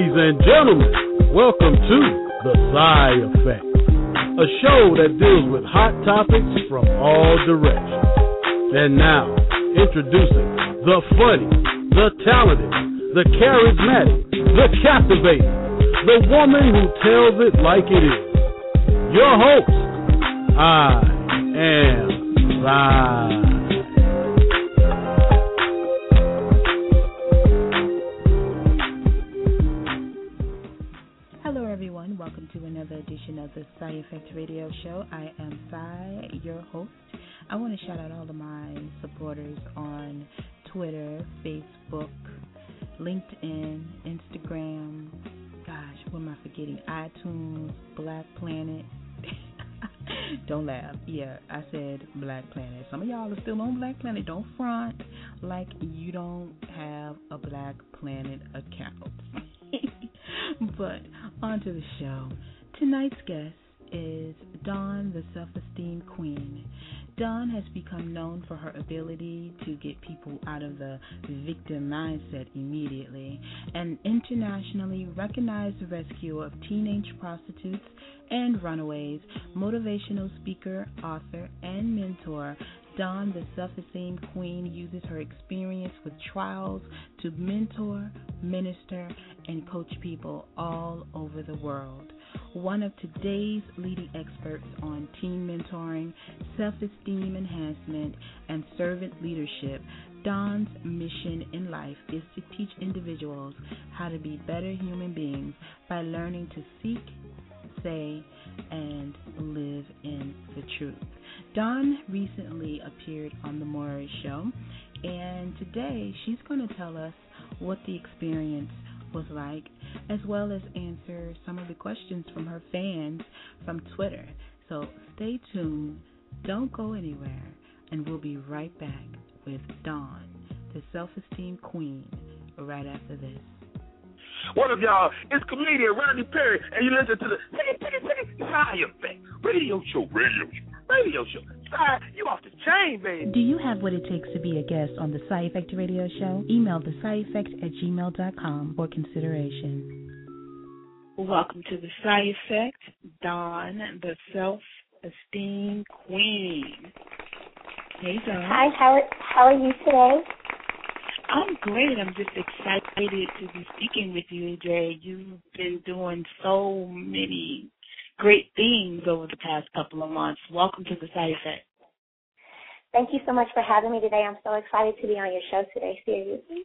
Ladies and gentlemen, welcome to The Sy Effect, a show that deals with hot topics from all directions. And now, introducing the funny, the talented, the charismatic, the captivating, the woman who tells it like it is. Your host, I am Sy. The Sy Effect Radio Show. I am Sy, your host. I want to shout out all of my supporters on Twitter, Facebook, LinkedIn, Instagram. Gosh, what am I forgetting? iTunes, Black Planet. Don't laugh. Yeah, I said Black Planet. Some of y'all are still on Black Planet. Don't front like you don't have a Black Planet account. but onto the show. Tonight's guest is Dawn, the self esteem queen. Dawn has become known for her ability to get people out of the victim mindset immediately. An internationally recognized rescuer of teenage prostitutes and runaways, motivational speaker, author, and mentor, Dawn, the self esteem queen, uses her experience with trials to mentor, minister, and coach people all over the world one of today's leading experts on teen mentoring, self esteem enhancement, and servant leadership. Dawn's mission in life is to teach individuals how to be better human beings by learning to seek, say, and live in the truth. Dawn recently appeared on The Maury Show, and today she's going to tell us what the experience was like, as well as answer some of the questions from her fans from Twitter. So stay tuned, don't go anywhere, and we'll be right back with Dawn, the self esteem queen, right after this. What of y'all is comedian Rodney Perry, and you listen to the Piggy Piggy Piggy Sy Effect radio show, radio show, radio show. Sy, you off the chain, baby. Do you have what it takes to be a guest on the Sy Effect radio show? Email the Sy Effect at gmail.com for consideration. Welcome to the Sy Effect, Dawn, the self esteem queen. Hey, Dawn. Hi, how, how are you today? I'm great. I'm just excited to be speaking with you, Jay. You've been doing so many great things over the past couple of months. Welcome to the Sy Effect. Thank you so much for having me today. I'm so excited to be on your show today, seriously.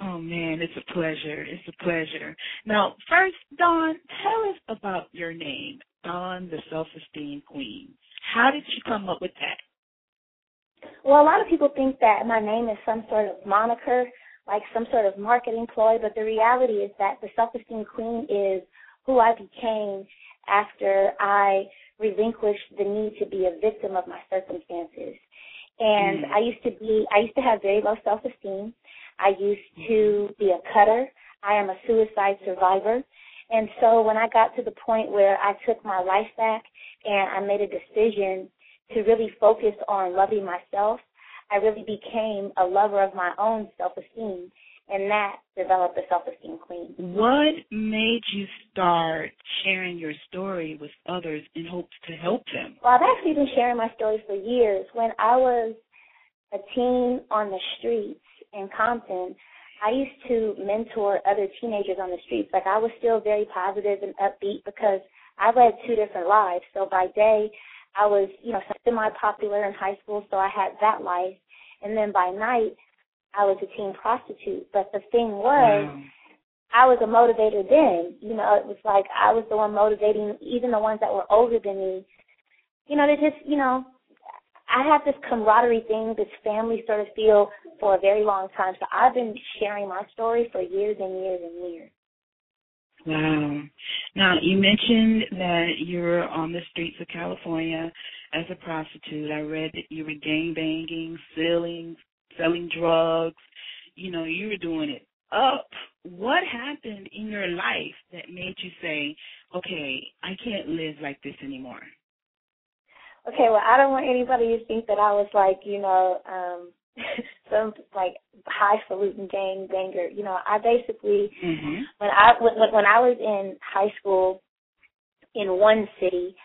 Oh man, it's a pleasure. It's a pleasure. Now, first, Dawn, tell us about your name, Dawn, the Self Esteem Queen. How did you come up with that? Well, a lot of people think that my name is some sort of moniker, like some sort of marketing ploy, but the reality is that the self esteem queen is who I became after I relinquished the need to be a victim of my circumstances. And mm. I used to be I used to have very low self esteem. I used to be a cutter. I am a suicide survivor. And so when I got to the point where I took my life back and I made a decision to really focus on loving myself, I really became a lover of my own self esteem, and that developed the self esteem queen. What made you start sharing your story with others in hopes to help them? Well, I've actually been sharing my story for years. When I was a teen on the streets in Compton, I used to mentor other teenagers on the streets. Like I was still very positive and upbeat because I led two different lives. So by day, I was, you know, semi popular in high school, so I had that life. And then by night, I was a teen prostitute. But the thing was, wow. I was a motivator then. You know, it was like I was the one motivating even the ones that were older than me. You know, they just, you know, I had this camaraderie thing, this family sort of feel for a very long time. So I've been sharing my story for years and years and years. Wow. Now, you mentioned that you're on the streets of California as a prostitute. I read that you were gang banging, selling, selling drugs. You know, you were doing it up. What happened in your life that made you say, okay, I can't live like this anymore? Okay, well, I don't want anybody to think that I was like, you know, um, some like highfalutin gang banger. You know, I basically Mhm. when I when, when I was in high school in one city,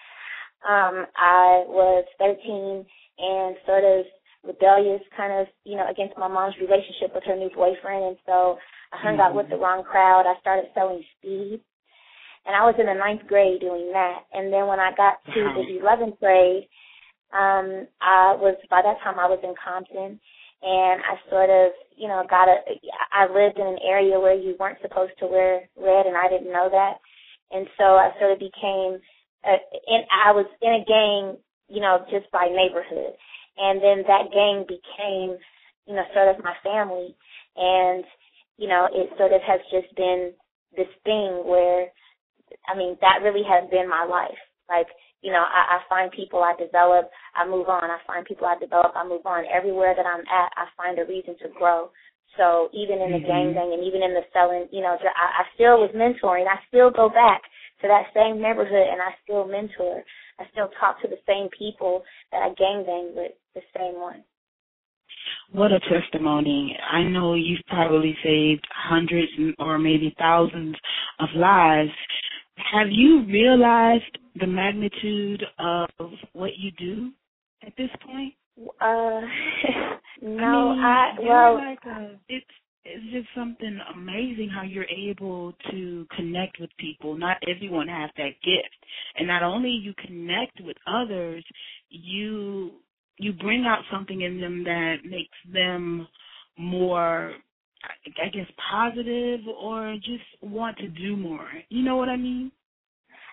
um, I was 13 and sort of rebellious, kind of you know against my mom's relationship with her new boyfriend, and so I hung out with the wrong crowd. I started selling speed, and I was in the ninth grade doing that. And then when I got to Wow. the 11th grade, um, I was by that time I was in Compton, and I sort of, you know, got a. I lived in an area where you weren't supposed to wear red, and I didn't know that, and so I sort of became. Uh, in, I was in a gang, you know, just by neighborhood, and then that gang became, you know, sort of my family, and you know, it sort of has just been this thing where, I mean, that really has been my life. Like, you know, I, I find people I develop, I move on. I find people I develop, I move on. Everywhere that I'm at, I find a reason to grow. So even in the gang Mhm. gang and even in the selling, you know, I, I still was mentoring. I still go back to that same neighborhood and I still mentor. I still talk to the same people that I gang bang with, the same one. What a testimony. I know you've probably saved hundreds or maybe thousands of lives. Have you realized the magnitude of what you do at this point? Uh, no, I, mean, I, well, like a, it's it's just something amazing how you're able to connect with people. Not everyone has that gift, and not only you connect with others, you you bring out something in them that makes them more I guess positive or just want to do more. You know what I mean?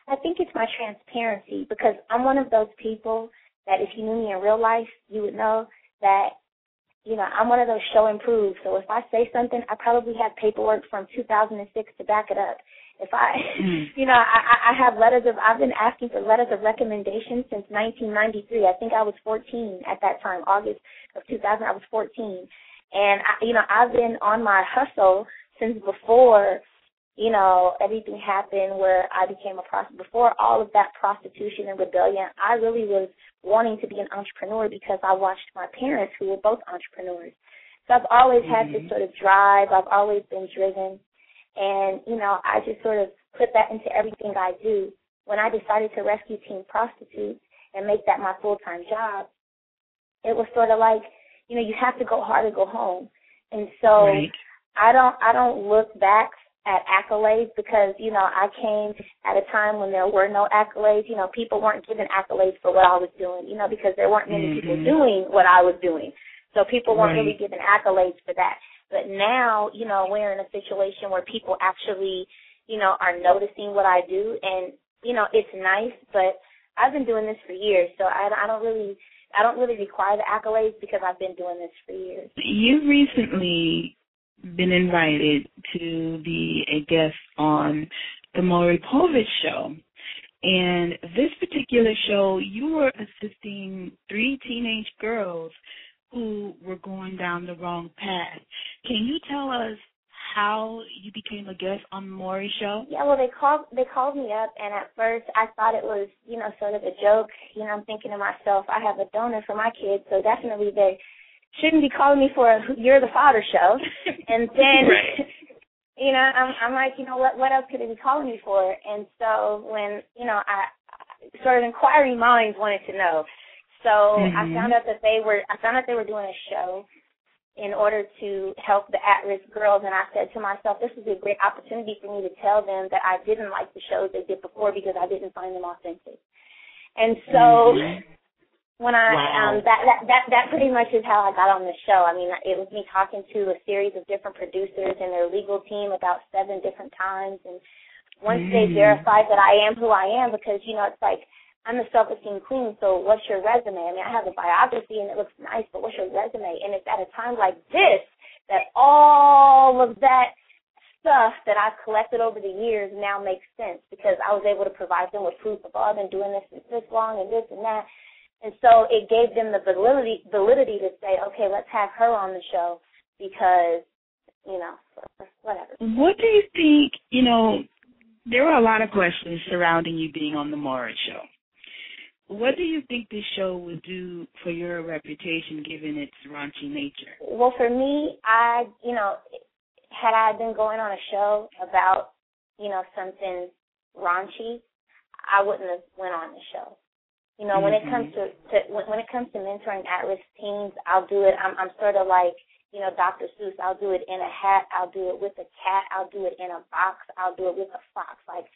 I think it's my transparency because I'm one of those people that if you knew me in real life, you would know that, you know, I'm one of those show and prove. So if I say something, I probably have paperwork from 2006 to back it up. If I, Mm. you know, I, I have letters of, I've been asking for letters of recommendation since 1993. I think I was 14 at that time, August of 2000, I was 14. And, I, you know, I've been on my hustle since before you know, everything happened where I became a prostitute. Before all of that prostitution and rebellion, I really was wanting to be an entrepreneur because I watched my parents who were both entrepreneurs. So I've always had this Mhm. sort of drive. I've always been driven. And, you know, I just sort of put that into everything I do. When I decided to rescue teen prostitutes and make that my full-time job, it was sort of like, you know, you have to go hard or go home. And so Right. I don't I don't look back at accolades because you know I came at a time when there were no accolades. You know, people weren't given accolades for what I was doing. You know, because there weren't many people Mhm. doing what I was doing, so people weren't Right. really given accolades for that. But now, you know, we're in a situation where people actually, you know, are noticing what I do, and you know, it's nice. But I've been doing this for years, so I, I don't really. I don't really require the accolades because I've been doing this for years. You've recently been invited to be a guest on the Maury Povich show. And this particular show, you were assisting three teenage girls who were going down the wrong path. Can you tell us how you became a guest on the Maury show? Yeah, well, they called they called me up, and at first I thought it was you know sort of a joke. You know, I'm thinking to myself, I have a donor for my kids, so definitely they shouldn't be calling me for a "You're the Father" show. and then, Right. you know, I'm I'm like, you know, what what else could they be calling me for? And so when you know, I I- sort of inquiring minds wanted to know. So I Mhm. found out that they were I found out they were doing a show in order to help the at-risk girls. And I said to myself, this is a great opportunity for me to tell them that I didn't like the shows they did before because I didn't find them authentic. And so Mhm. When I Wow. um that, that that that pretty much is how I got on the show. I mean, it was me talking to a series of different producers and their legal team about seven different times and once they Mm. verified that I am who I am because you know it's like I'm a self-esteem queen, so what's your resume? I mean, I have a biography and it looks nice, but what's your resume? And it's at a time like this that all of that stuff that I've collected over the years now makes sense because I was able to provide them with proof of, oh, I've been doing this this long and this and that. And so it gave them the validity validity to say, okay, let's have her on the show because, you know, whatever. What do you think, you know, there were a lot of questions surrounding you being on the Maury show. what do you think this show would do for your reputation, given its raunchy nature? Well, for me, I, you know, had I been going on a show about, you know, something raunchy, I wouldn't have went on the show. You know, mm-hmm. when it comes to, to when, when it comes to mentoring at-risk teens, I'll do it. I'm, I'm sort of like, you know, Dr. Seuss. I'll do it in a hat. I'll do it with a cat. I'll do it in a box. I'll do it with a fox. Like,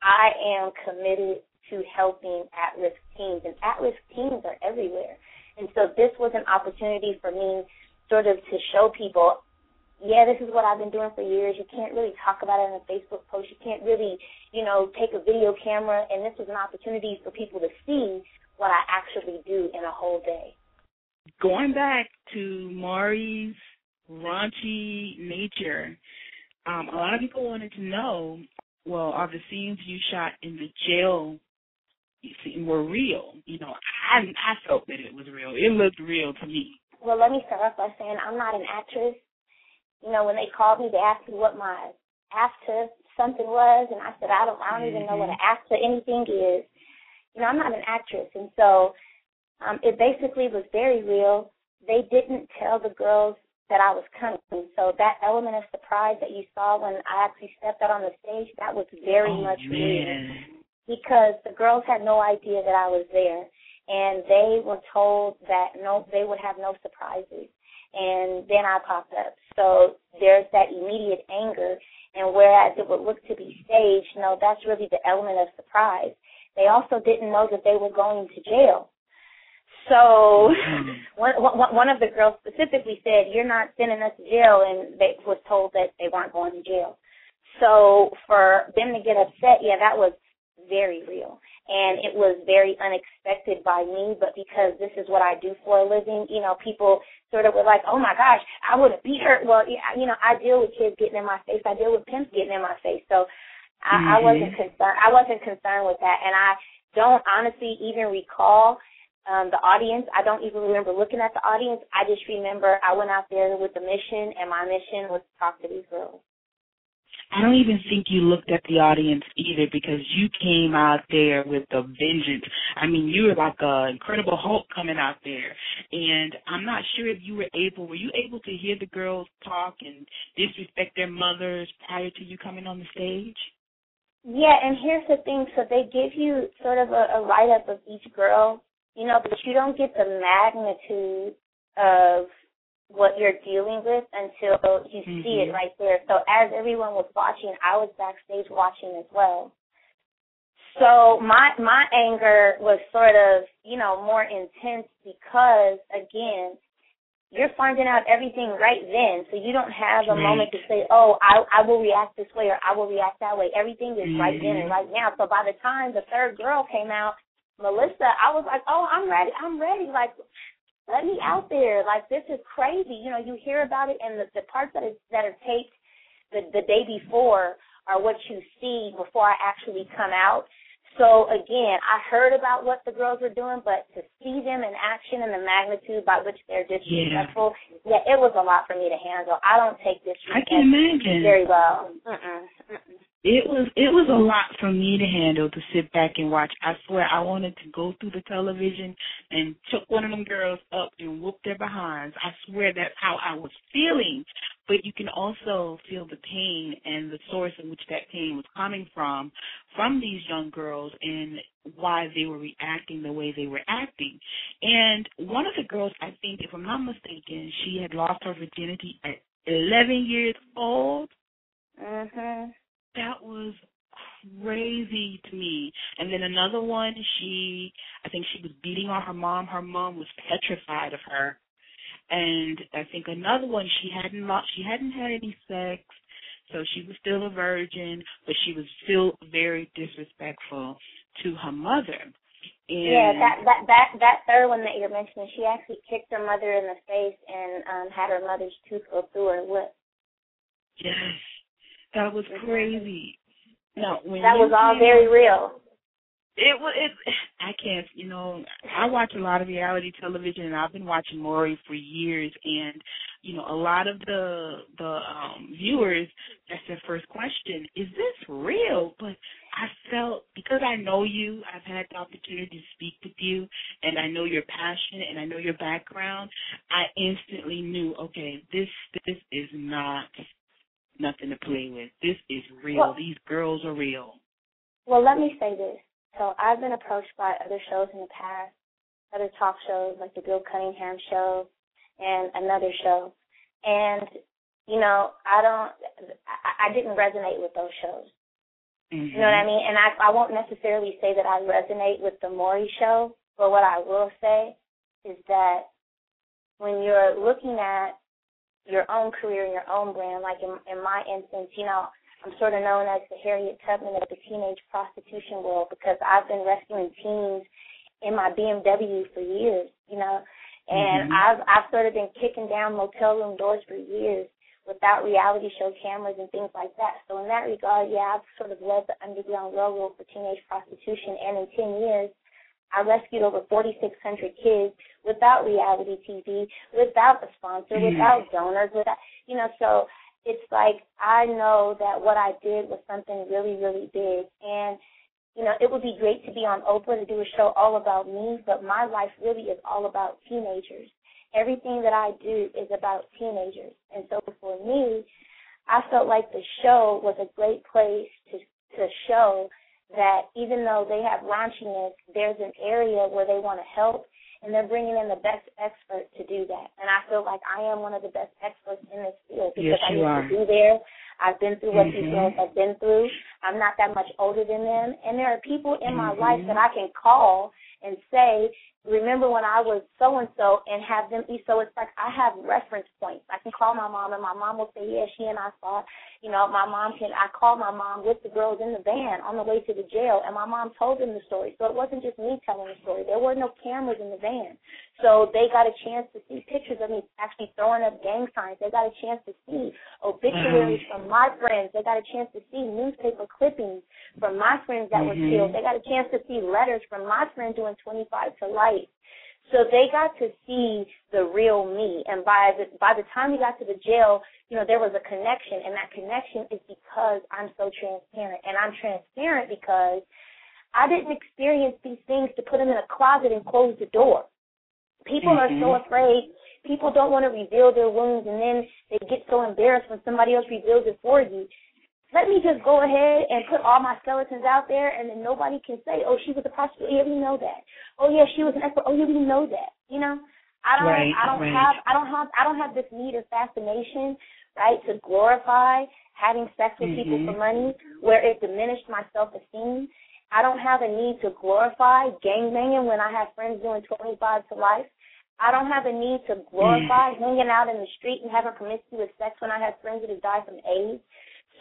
I am committed to helping at-risk teens, and at-risk teens are everywhere. And so this was an opportunity for me, sort of, to show people yeah, this is what I've been doing for years. You can't really talk about it in a Facebook post. You can't really, you know, take a video camera. And this was an opportunity for people to see what I actually do in a whole day. Going back to Maury's raunchy nature, um, a lot of people wanted to know, well, are the scenes you shot in the jail were real? You know, I I felt that it was real. It looked real to me. Well, let me start off by saying I'm not an actress you know, when they called me, they asked me what my after something was, and I said, I don't, I don't even know what an mm-hmm. after anything is. You know, I'm not an actress, and so um, it basically was very real. They didn't tell the girls that I was coming, so that element of surprise that you saw when I actually stepped out on the stage, that was very oh, much man. real because the girls had no idea that I was there, and they were told that no, they would have no surprises and then I popped up. So there's that immediate anger, and whereas it would look to be staged, no, that's really the element of surprise. They also didn't know that they were going to jail. So mm-hmm. one, one, one of the girls specifically said, "You're not sending us to jail," and they was told that they weren't going to jail. So for them to get upset, yeah, that was very real and it was very unexpected by me, but because this is what I do for a living, you know, people sort of were like, "Oh my gosh, I would have beat her." Well, you know, I deal with kids getting in my face. I deal with pimps getting in my face. So I, mm-hmm. I wasn't concerned. I wasn't concerned with that, and I don't honestly even recall um, the audience. I don't even remember looking at the audience. I just remember I went out there with a mission, and my mission was to talk to these girls. I don't even think you looked at the audience either because you came out there with a vengeance. I mean, you were like a Incredible Hulk coming out there, and I'm not sure if you were able. Were you able to hear the girls talk and disrespect their mothers prior to you coming on the stage? Yeah, and here's the thing. So they give you sort of a, a write up of each girl, you know, but you don't get the magnitude of what you're dealing with until you mm-hmm. see it mm-hmm. right there. So as everyone was watching, I was backstage watching as well. So my my anger was sort of, you know, more intense because again, you're finding out everything right then. So you don't have a right. moment to say, "Oh, I I will react this way or I will react that way." Everything is mm-hmm. right then and mm-hmm. right now. So by the time the third girl came out, Melissa, I was like, "Oh, I'm ready. I'm ready." Like let me out there. Like this is crazy. You know, you hear about it, and the, the parts that is that are taped the the day before are what you see before I actually come out. So again, I heard about what the girls were doing, but to see them in action and the magnitude by which they're disrespectful, yeah, yeah it was a lot for me to handle. I don't take this I can imagine very well. Mm-mm. Mm-mm. It was it was a lot for me to handle to sit back and watch. I swear I wanted to go through the television and took one of them girls up and whoop their behinds. I swear that's how I was feeling. But you can also feel the pain and the source in which that pain was coming from from these young girls and why they were reacting the way they were acting. And one of the girls, I think, if I'm not mistaken, she had lost her virginity at 11 years old. Mhm that was crazy to me. And then another one, she, I think she was beating on her mom. Her mom was petrified of her. And I think another one, she hadn't she hadn't had any sex, so she was still a virgin, but she was still very disrespectful to her mother. And yeah, that that that that third one that you're mentioning, she actually kicked her mother in the face and um had her mother's tooth go through her lip. Yes, that was crazy. No, when that was all very real. It was. It. I can't. You know, I watch a lot of reality television, and I've been watching Maury for years. And you know, a lot of the the um viewers, that's their first question: Is this real? But I felt because I know you, I've had the opportunity to speak with you, and I know your passion and I know your background. I instantly knew, okay, this this is not nothing to play with. This is real. Well, These girls are real. Well, let me say this. So I've been approached by other shows in the past, other talk shows like the Bill Cunningham show and another show, and you know I don't, I, I didn't resonate with those shows. Mm-hmm. You know what I mean? And I I won't necessarily say that I resonate with the Maury show, but what I will say is that when you're looking at your own career and your own brand, like in in my instance, you know, I'm sort of known as the Harriet Tubman of the teenage prostitution world because I've been rescuing teens in my BMW for years, you know. And mm-hmm. I've I've sort of been kicking down motel room doors for years without reality show cameras and things like that. So in that regard, yeah, I've sort of led the Underground Railroad for teenage prostitution, and in 10 years, I rescued over 4,600 kids without reality TV, without a sponsor, mm-hmm. without donors, without, you know, so it's like I know that what I did was something really, really big. And, you know, it would be great to be on Oprah to do a show all about me, but my life really is all about teenagers everything that I do is about teenagers. And so for me, I felt like the show was a great place to to show that even though they have raunchiness, there's an area where they want to help, and they're bringing in the best expert to do that. And I feel like I am one of the best experts in this field because yes, I used are. to be there. I've been through what mm-hmm. these girls have been through. I'm not that much older than them, and there are people in mm-hmm. my life that I can call and say, remember when I was so and so and have them eat. So it's like I have reference points. I can call my mom and my mom will say, Yeah, she and I saw you know, my mom can I called my mom with the girls in the van on the way to the jail and my mom told them the story. So it wasn't just me telling the story. There were no cameras in the van. So they got a chance to see pictures of me actually throwing up gang signs. They got a chance to see obituaries mm-hmm. from my friends. They got a chance to see newspaper clippings from my friends that mm-hmm. were killed. They got a chance to see letters from my friend doing 25 to life. So they got to see the real me. And by the by the time we got to the jail, you know, there was a connection and that connection is because I'm so transparent. And I'm transparent because I didn't experience these things to put them in a closet and close the door. People mm-hmm. are so mm-hmm. afraid. People don't want to reveal their wounds and then they get so embarrassed when somebody else reveals it for you let me just go ahead and put all my skeletons out there, and then nobody can say, "Oh, she was a prostitute." Yeah, we know that. Oh, yeah, she was an expert. Oh, yeah, we know that. You know, I don't, right, I don't right. have, I don't have, I don't have this need or fascination, right, to glorify having sex with mm-hmm. people for money, where it diminished my self-esteem. I don't have a need to glorify gang banging when I have friends doing 25 to life. I don't have a need to glorify mm. hanging out in the street and having promiscuous sex when I have friends that have died from AIDS.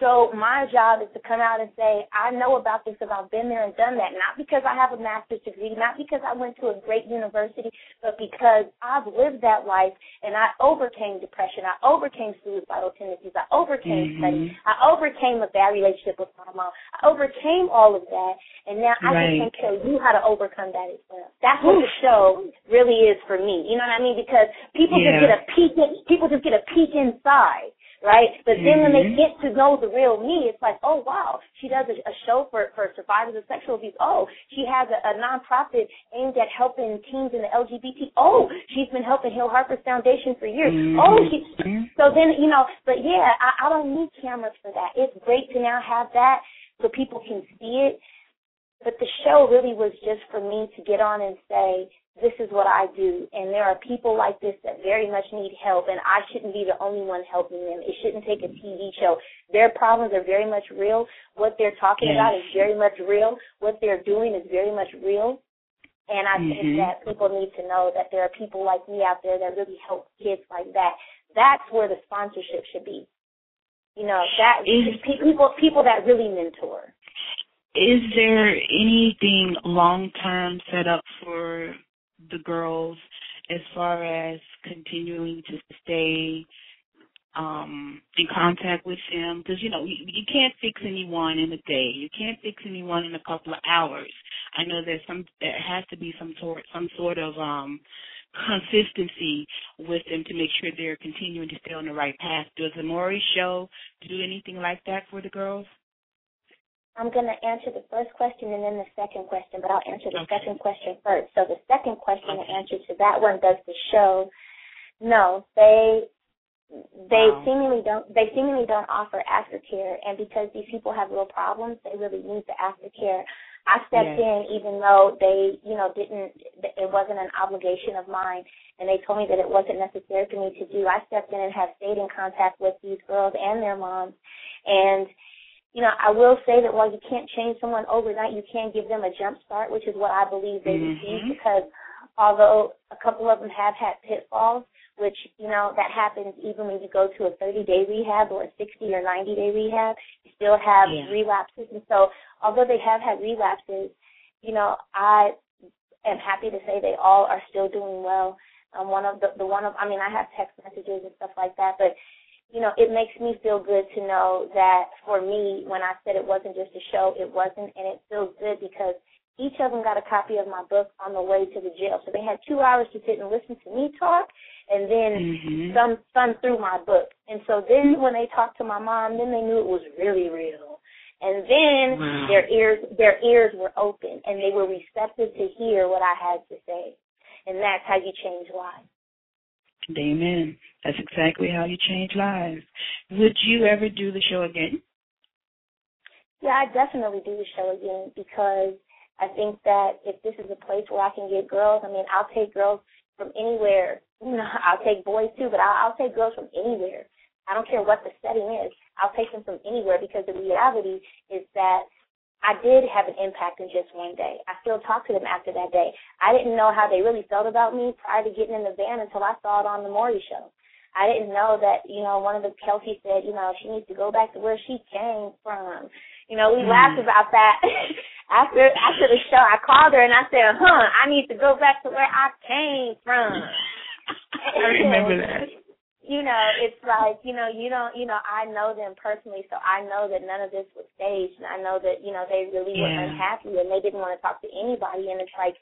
So my job is to come out and say, I know about this because I've been there and done that. Not because I have a master's degree, not because I went to a great university, but because I've lived that life and I overcame depression. I overcame suicidal tendencies. I overcame mm-hmm. study. I overcame a bad relationship with my mom. I overcame all of that. And now I right. can tell you how to overcome that as well. That's what the show really is for me. You know what I mean? Because people yeah. just get a peek in, people just get a peek inside right? But mm-hmm. then when they get to know the real me, it's like, oh wow, she does a, a show for for survivors of sexual abuse. Oh, she has a, a nonprofit aimed at helping teens in the LGBT. Oh, she's been helping Hill Harper's Foundation for years. Mm-hmm. Oh, she. So then you know, but yeah, I, I don't need cameras for that. It's great to now have that so people can see it. But the show really was just for me to get on and say, this is what I do. And there are people like this that very much need help, and I shouldn't be the only one helping them. It shouldn't take a TV show. Their problems are very much real. What they're talking yes. about is very much real. What they're doing is very much real. And I mm-hmm. think that people need to know that there are people like me out there that really help kids like that. That's where the sponsorship should be. You know, that is, people people that really mentor. Is there anything long term set up for the girls as far as continuing to stay um in contact with them. Because you know you, you can't fix anyone in a day. You can't fix anyone in a couple of hours. I know there's some there has to be some sort some sort of um consistency with them to make sure they're continuing to stay on the right path. Does the maury show do anything like that for the girls I'm going to answer the first question and then the second question, but I'll answer the Okay. second question first. So the second question, the answer to that one, does the show? No, they they Wow. seemingly don't they seemingly don't offer aftercare, and because these people have real problems, they really need the aftercare. I stepped Yes. in even though they, you know, didn't. It wasn't an obligation of mine, and they told me that it wasn't necessary for me to do. I stepped in and have stayed in contact with these girls and their moms, and you know, I will say that while you can't change someone overnight, you can give them a jump start, which is what I believe they Mhm. received because although a couple of them have had pitfalls, which, you know, that happens even when you go to a 30 day rehab or a 60 or 90 day rehab, you still have Yeah. relapses. And so although they have had relapses, you know, I am happy to say they all are still doing well. Um, one of the, the one of, I mean, I have text messages and stuff like that, but you know, it makes me feel good to know that for me, when I said it wasn't just a show, it wasn't, and it feels good because each of them got a copy of my book on the way to the jail. So they had two hours to sit and listen to me talk, and then Mhm. thumb thumb through my book. And so then when they talked to my mom, then they knew it was really real. And then Wow. their ears their ears were open and they were receptive to hear what I had to say. And that's how you change lives. Amen. That's exactly how you change lives. Would you ever do the show again? Yeah, I definitely do the show again because I think that if this is a place where I can get girls, I mean, I'll take girls from anywhere. You know, I'll take boys too, but I'll, I'll take girls from anywhere. I don't care what the setting is. I'll take them from anywhere because the reality is that I did have an impact in just one day. I still talk to them after that day. I didn't know how they really felt about me prior to getting in the van until I saw it on the Maury show. I didn't know that, you know, one of the Kelsey said, you know, she needs to go back to where she came from. You know, we Mm. laughed about that after after the show. I called her and I said, "Huh, I need to go back to where I came from." I remember that. You know, it's like you know, you don't, you know, I know them personally, so I know that none of this was staged, and I know that you know they really were unhappy and they didn't want to talk to anybody, and it's like.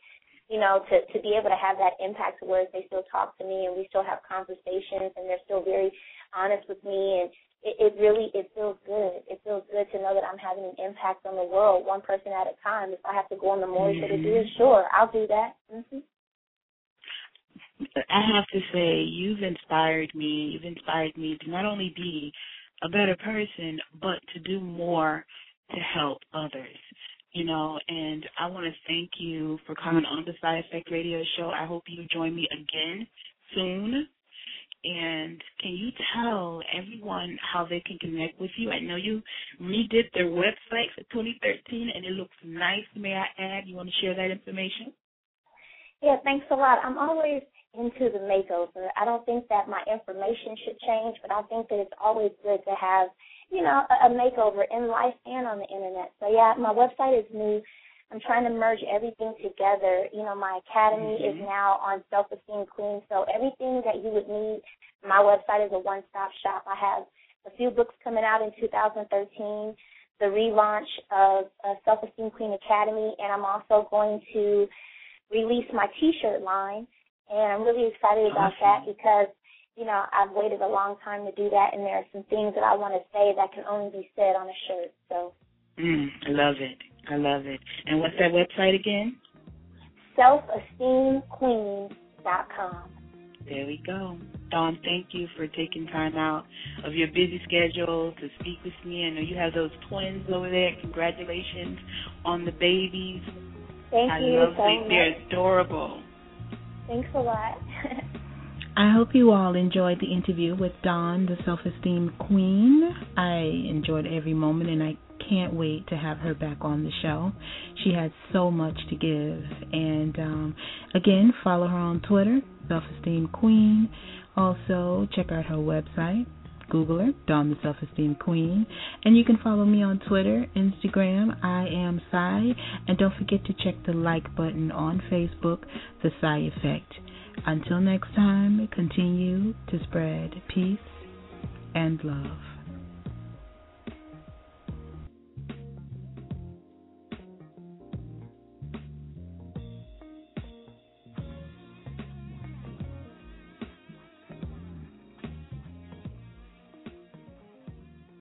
You know, to to be able to have that impact to where they still talk to me and we still have conversations and they're still very honest with me and it, it really it feels good. It feels good to know that I'm having an impact on the world, one person at a time. If I have to go on the Maury show to do it, sure, I'll do that. hmm I have to say, you've inspired me. You've inspired me to not only be a better person, but to do more to help others. You know, and I want to thank you for coming on the Sy Effect Radio Show. I hope you join me again soon. And can you tell everyone how they can connect with you? I know you redid their website for 2013, and it looks nice. May I add? You want to share that information? Yeah, thanks a lot. I'm always into the makeover. I don't think that my information should change, but I think that it's always good to have, you know, a, a makeover in life and on the internet. So yeah, my website is new. I'm trying to merge everything together. You know, my academy is Mhm. now on Self Esteem Queen, so everything that you would need, my website is a one-stop shop. I have a few books coming out in 2013, the relaunch of uh, Self Esteem Queen Academy, and I'm also going to release my T-shirt line, and I'm really excited about that because you know I've waited a long time to do that, and there are some things that I want to say that can only be said on a shirt. So Mm, I love it. I love it. And what's that website again? selfesteemqueen.com. There we go. Dawn, thank you for taking time out of your busy schedule to speak with me. I know you have those twins over there. Congratulations on the babies. Thank I you love so them. much. They're adorable. Thanks a lot. I hope you all enjoyed the interview with Dawn, the self esteem queen. I enjoyed every moment and I can't wait to have her back on the show. She has so much to give. And um, again, follow her on Twitter, Self Esteem Queen. Also, check out her website. Google her, Dawn the Self Esteem Queen. And you can follow me on Twitter, Instagram, I am Sy. And don't forget to check the like button on Facebook, The Sy Effect. Until next time, continue to spread peace and love.